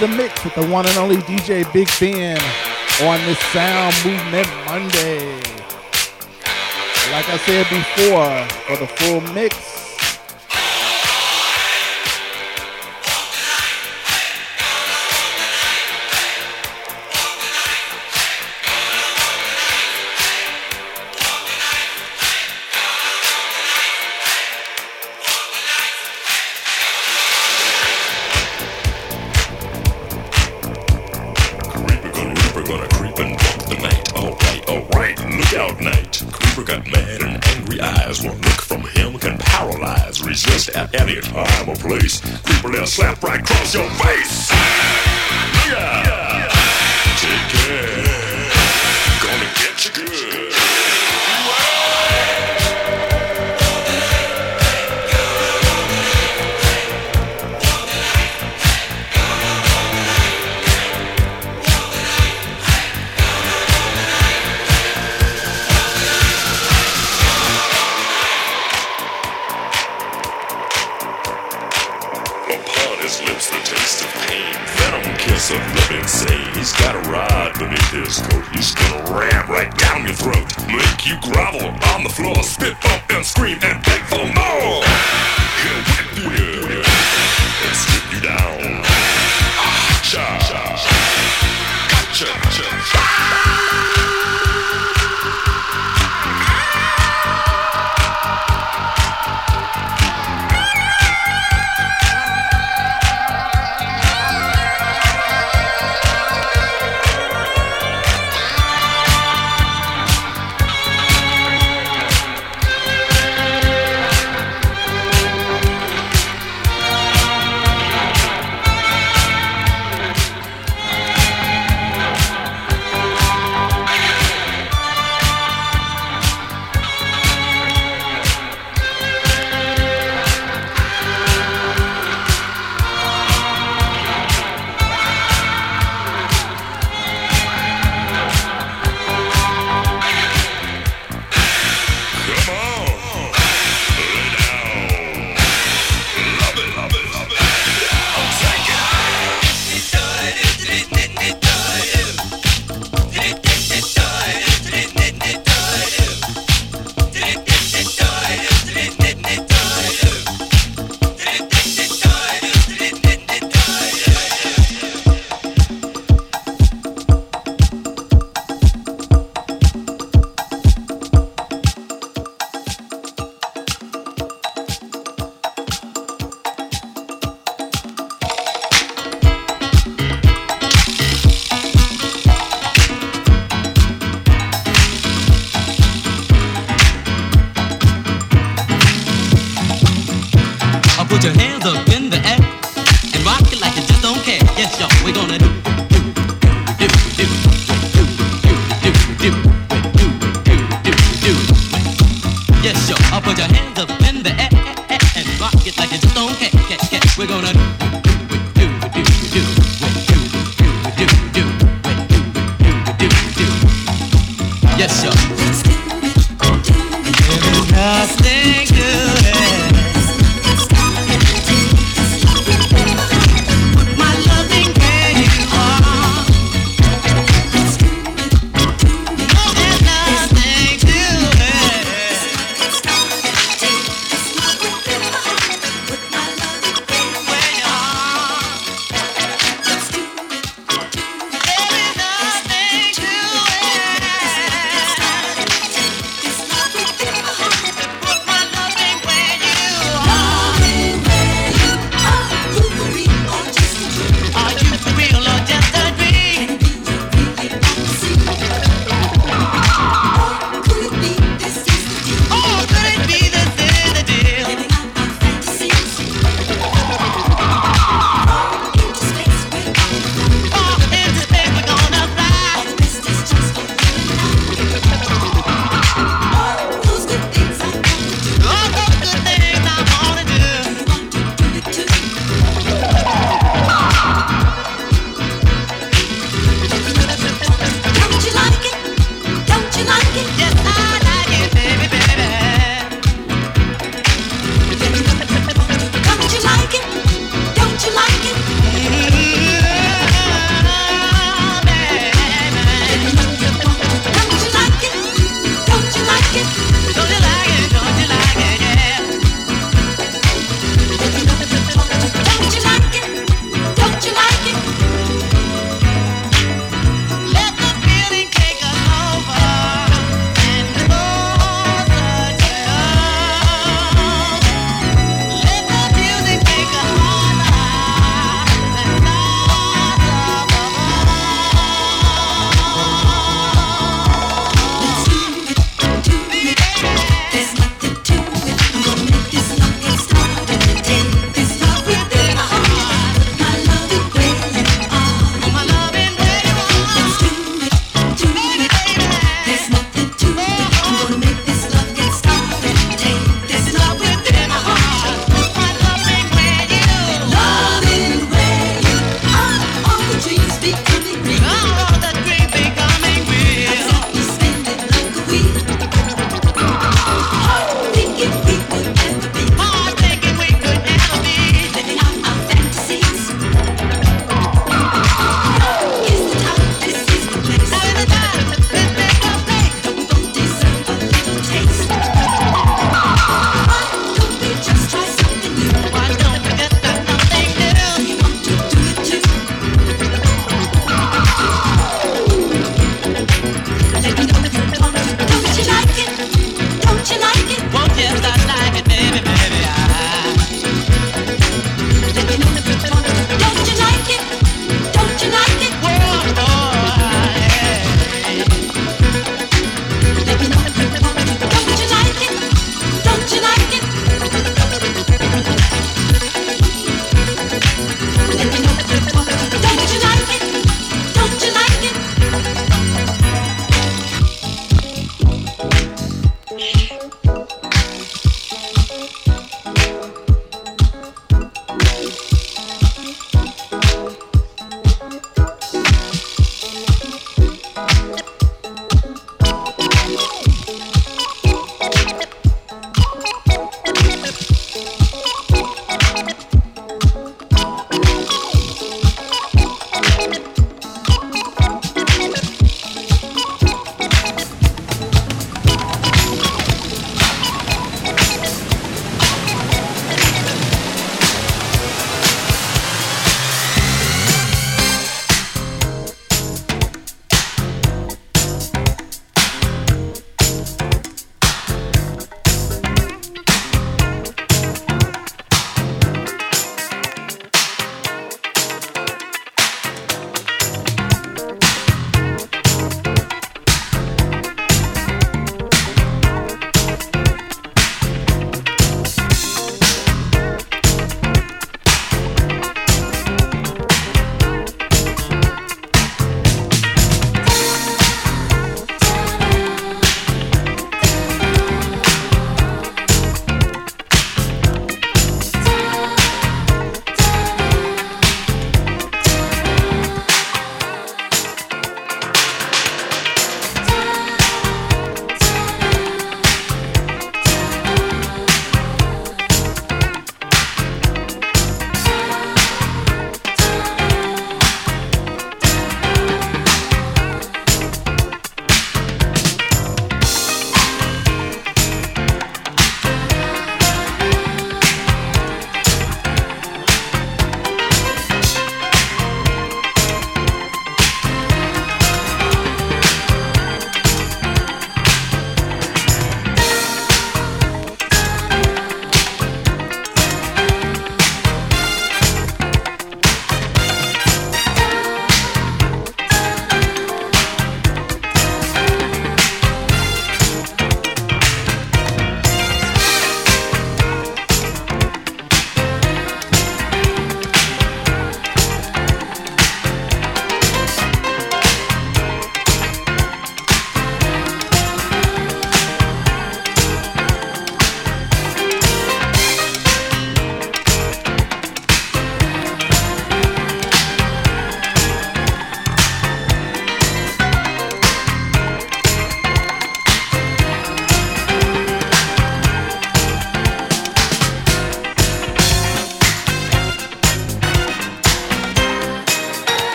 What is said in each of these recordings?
The mix with the one and only DJ Big Ben on this Sound Movement Monday. Like I said before, for the full mix,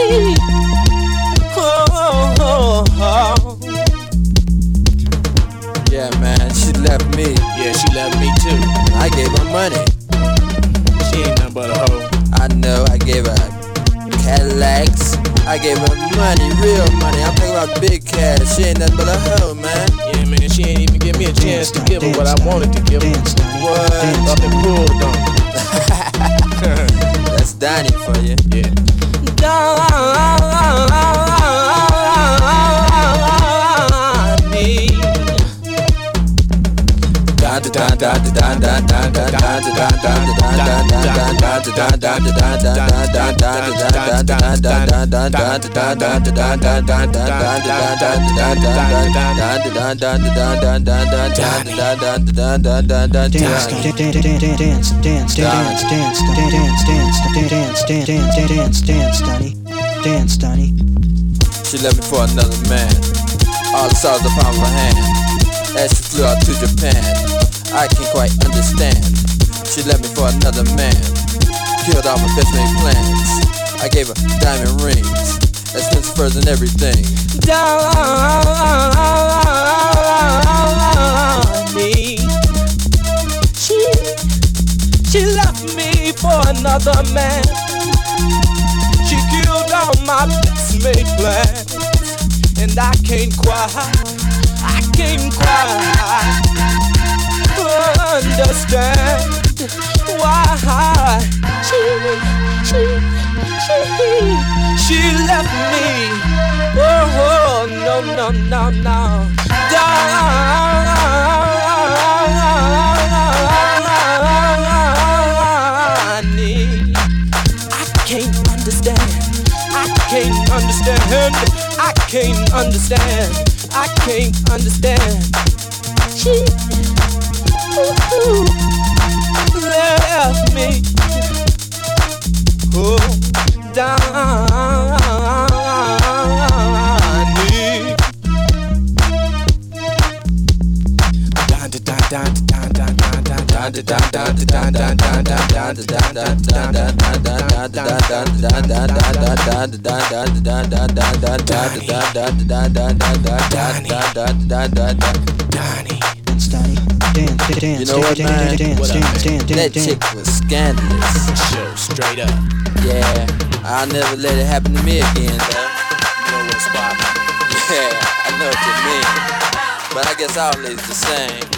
Oh, oh, oh, oh. Yeah, man, she left me. Yeah, she left me too. I gave her money. She ain't nothing but a hoe. I know I gave her Cadillacs. I gave her money, real money. I'm talking about big cash. She ain't nothing but a hoe, man. Yeah, man, she ain't even give me a chance to give her what I wanted to give her. What? Up and pulled on. That's Donnie for you. Yeah love dance, Donnie. She left me for another man. All the stars the palm of her hand. As she flew out to Japan, I can't quite understand. She left me for another man. Killed all my best made plans. I gave her diamond rings, expensive furs and everything. Donnie. She, she left me for another man. She killed all my best made plans. And I can't cry. I can't quite understand why she, she, she, she left me. Oh, no, no, no, no. Donnie. I can't understand. I can't understand. I can't understand. I can't understand. She You know what, man? That chick was scandalous. Show straight up. Yeah, I'll never let it happen to me again, though. You know what's poppin'? Yeah, I know what you mean. But I guess all ladies the same.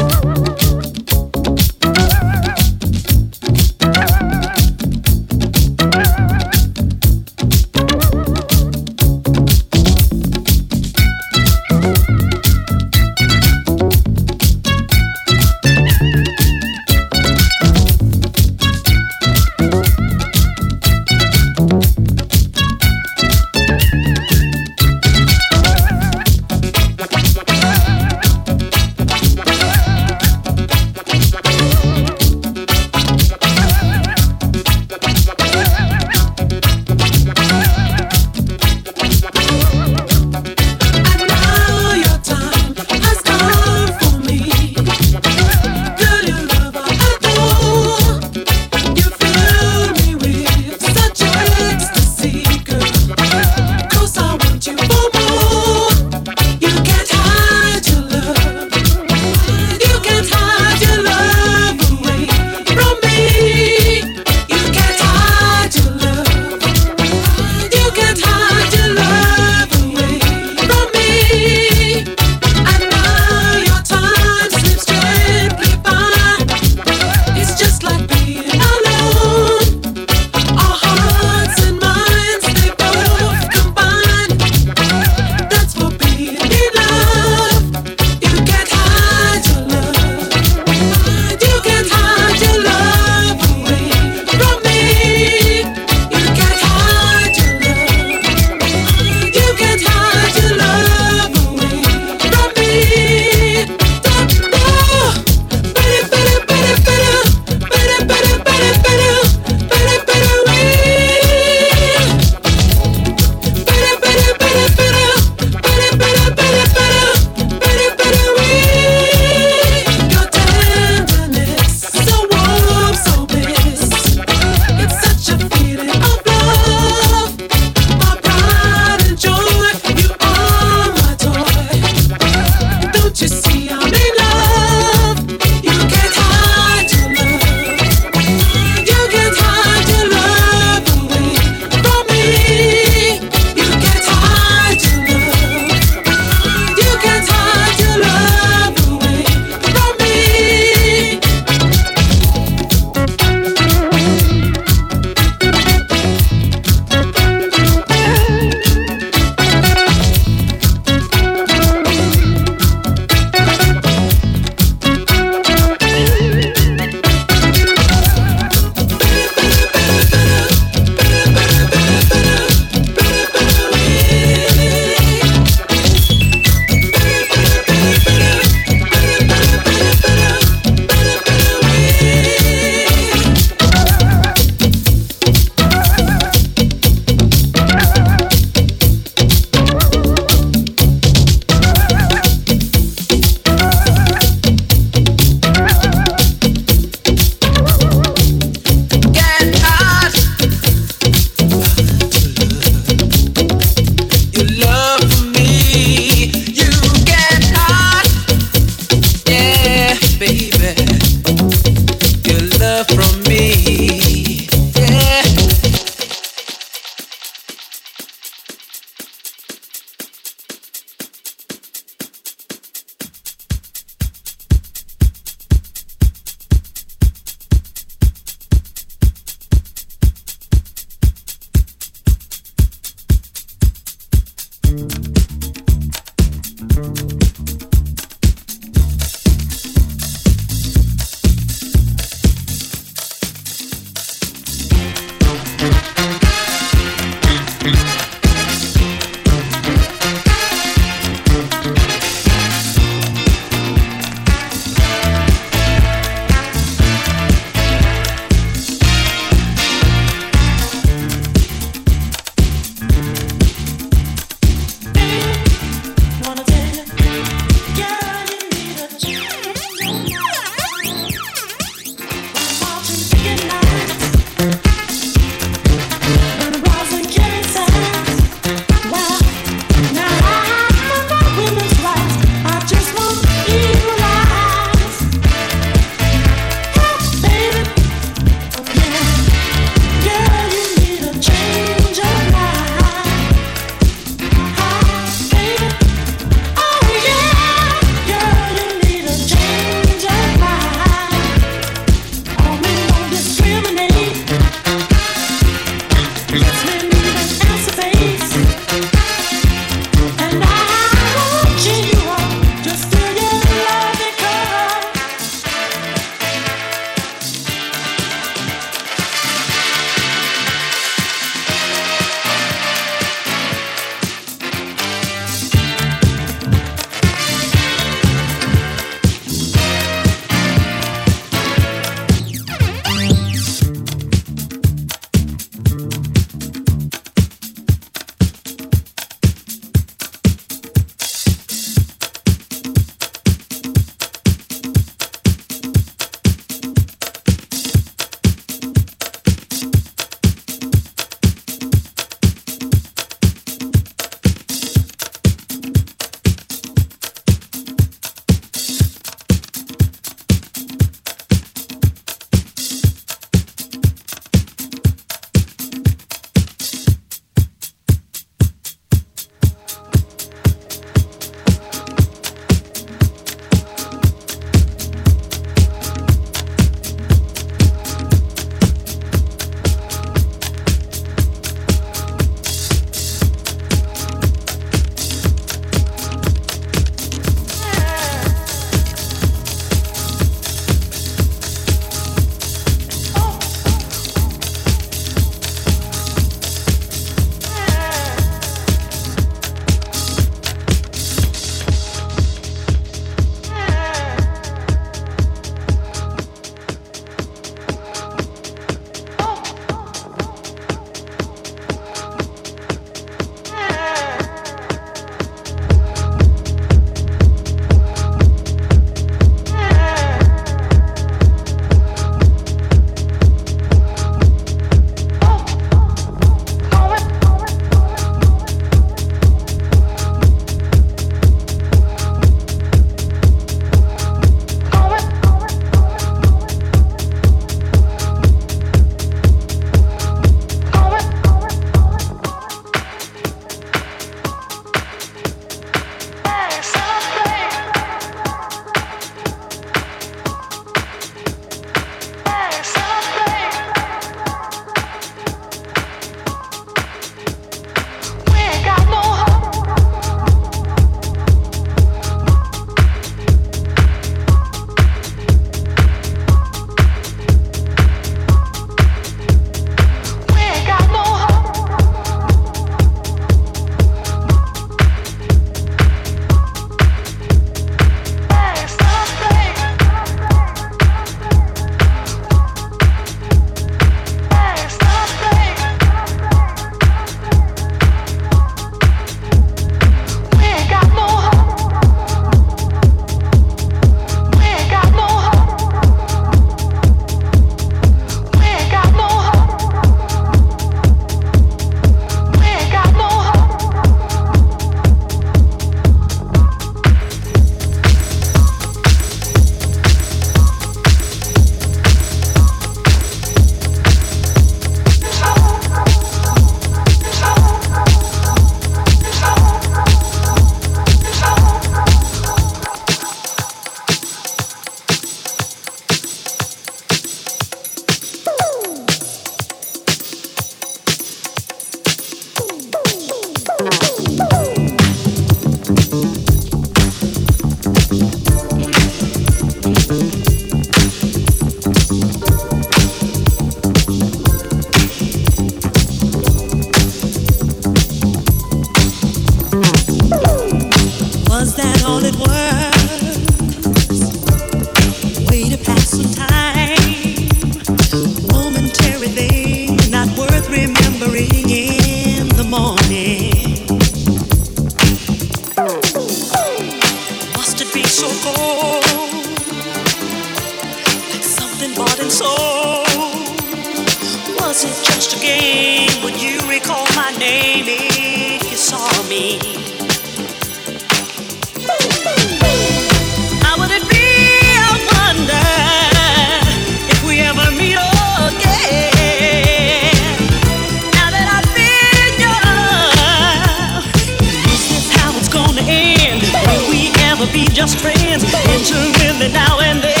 Friends? Intimately now and then.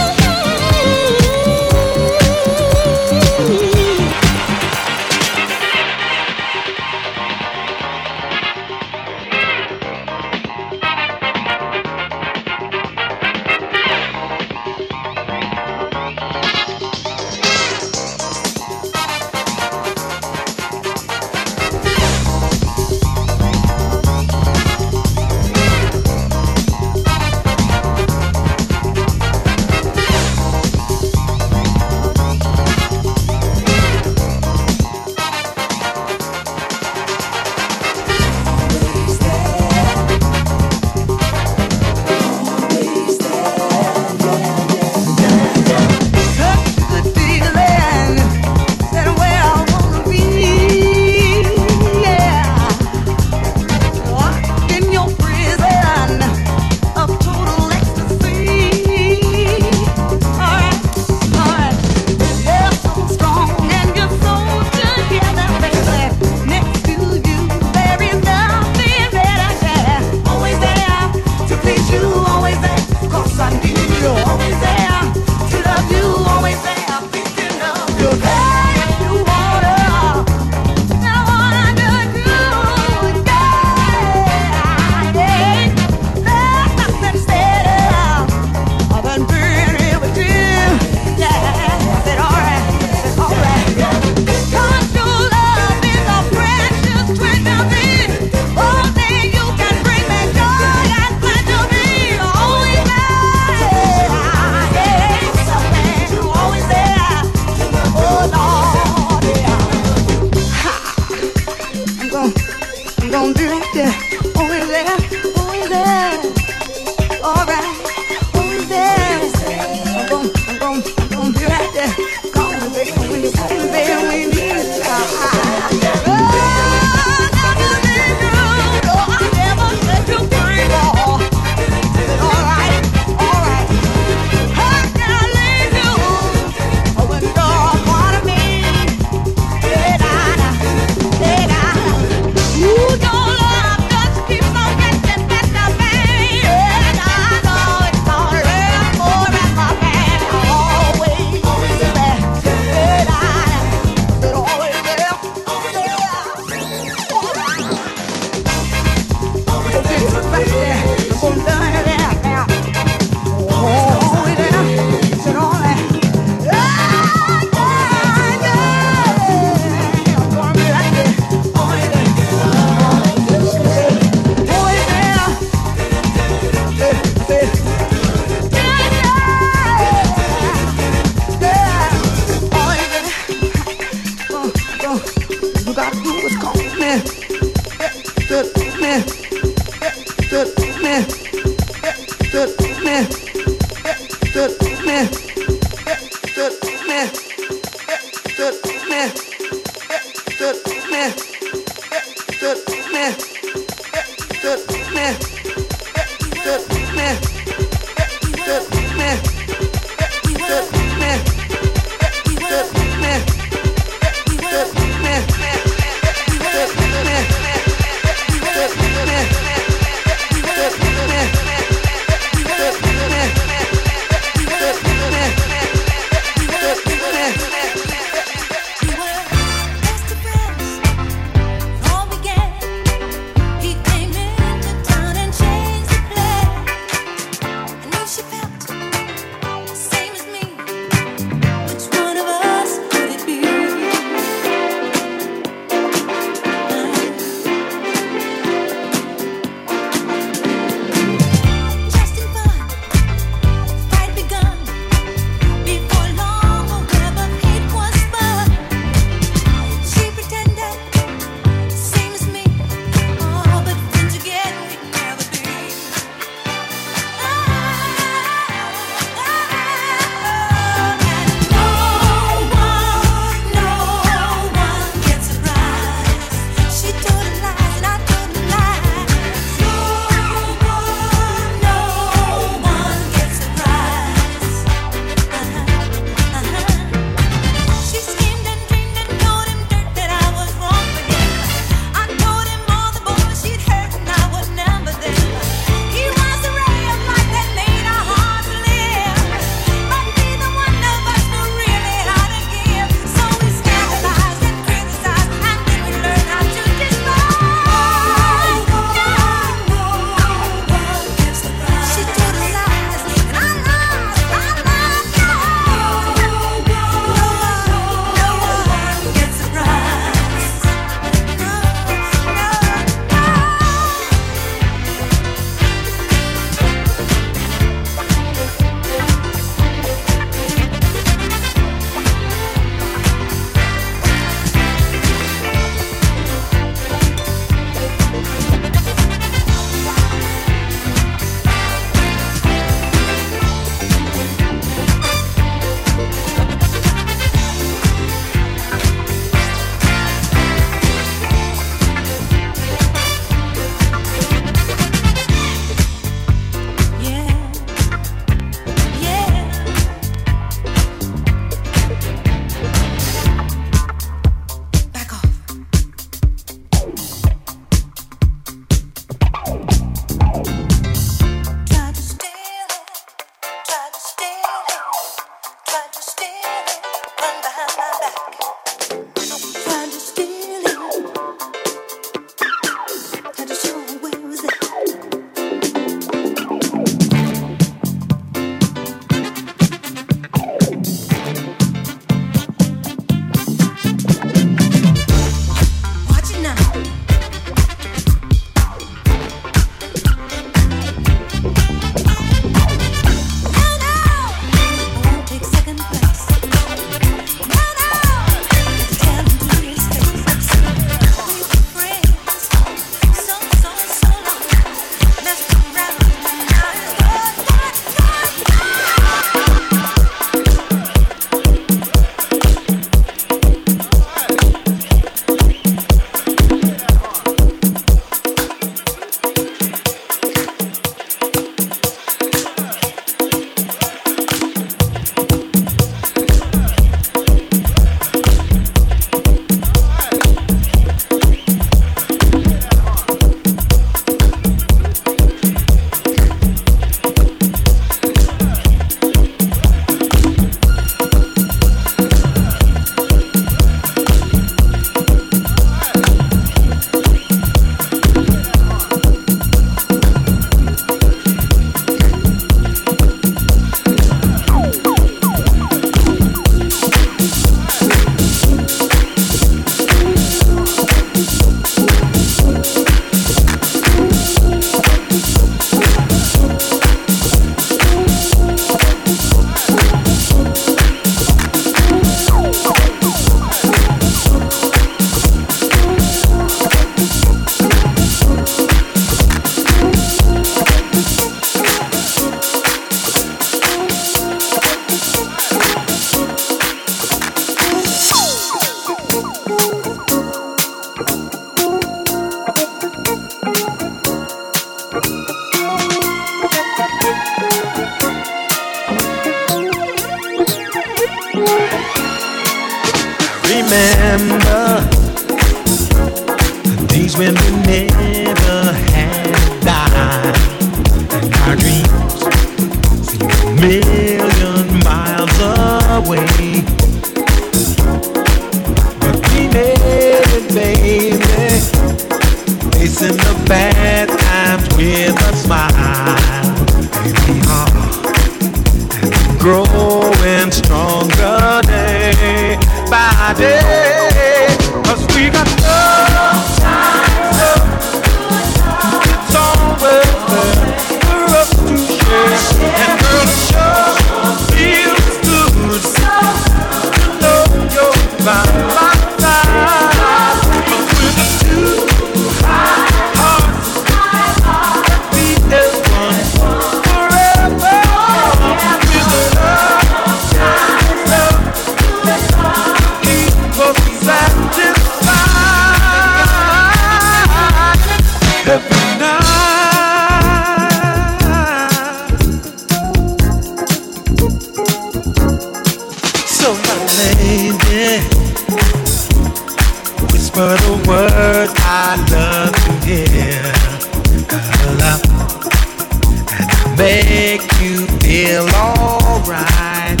feel alright.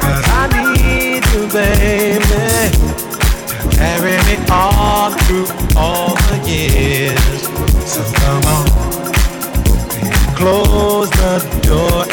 Cause I need you, baby, to carry me on through all the years. So come on, close the door.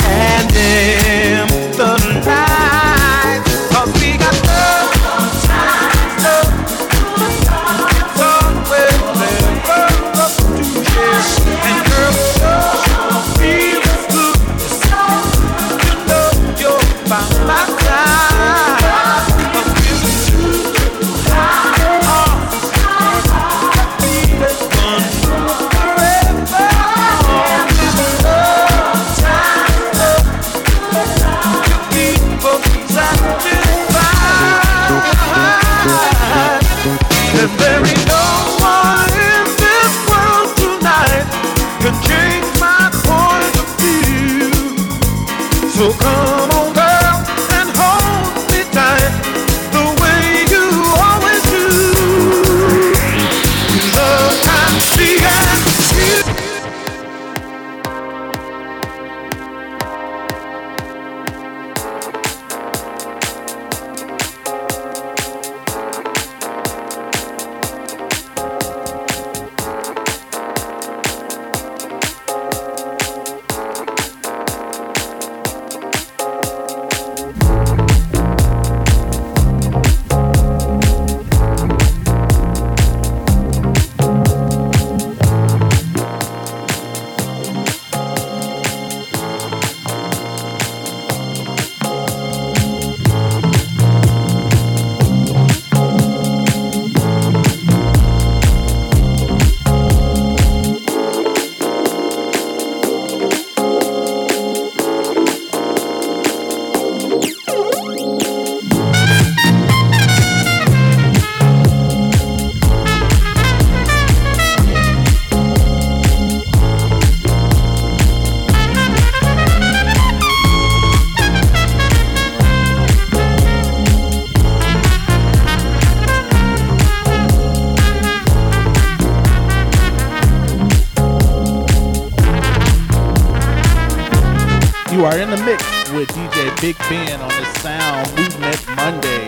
You are in the mix with DJ Big Ben on the Sound Movement Monday.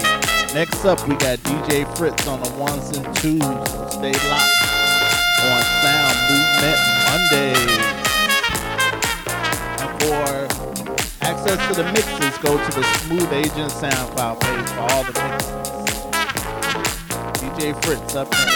Next up, we got DJ Fritz on the ones and twos. Stay locked on Sound Movement Monday. And for access to the mixes, go to the Smooth Agent SoundCloud page for all the mixes. DJ Fritz up next.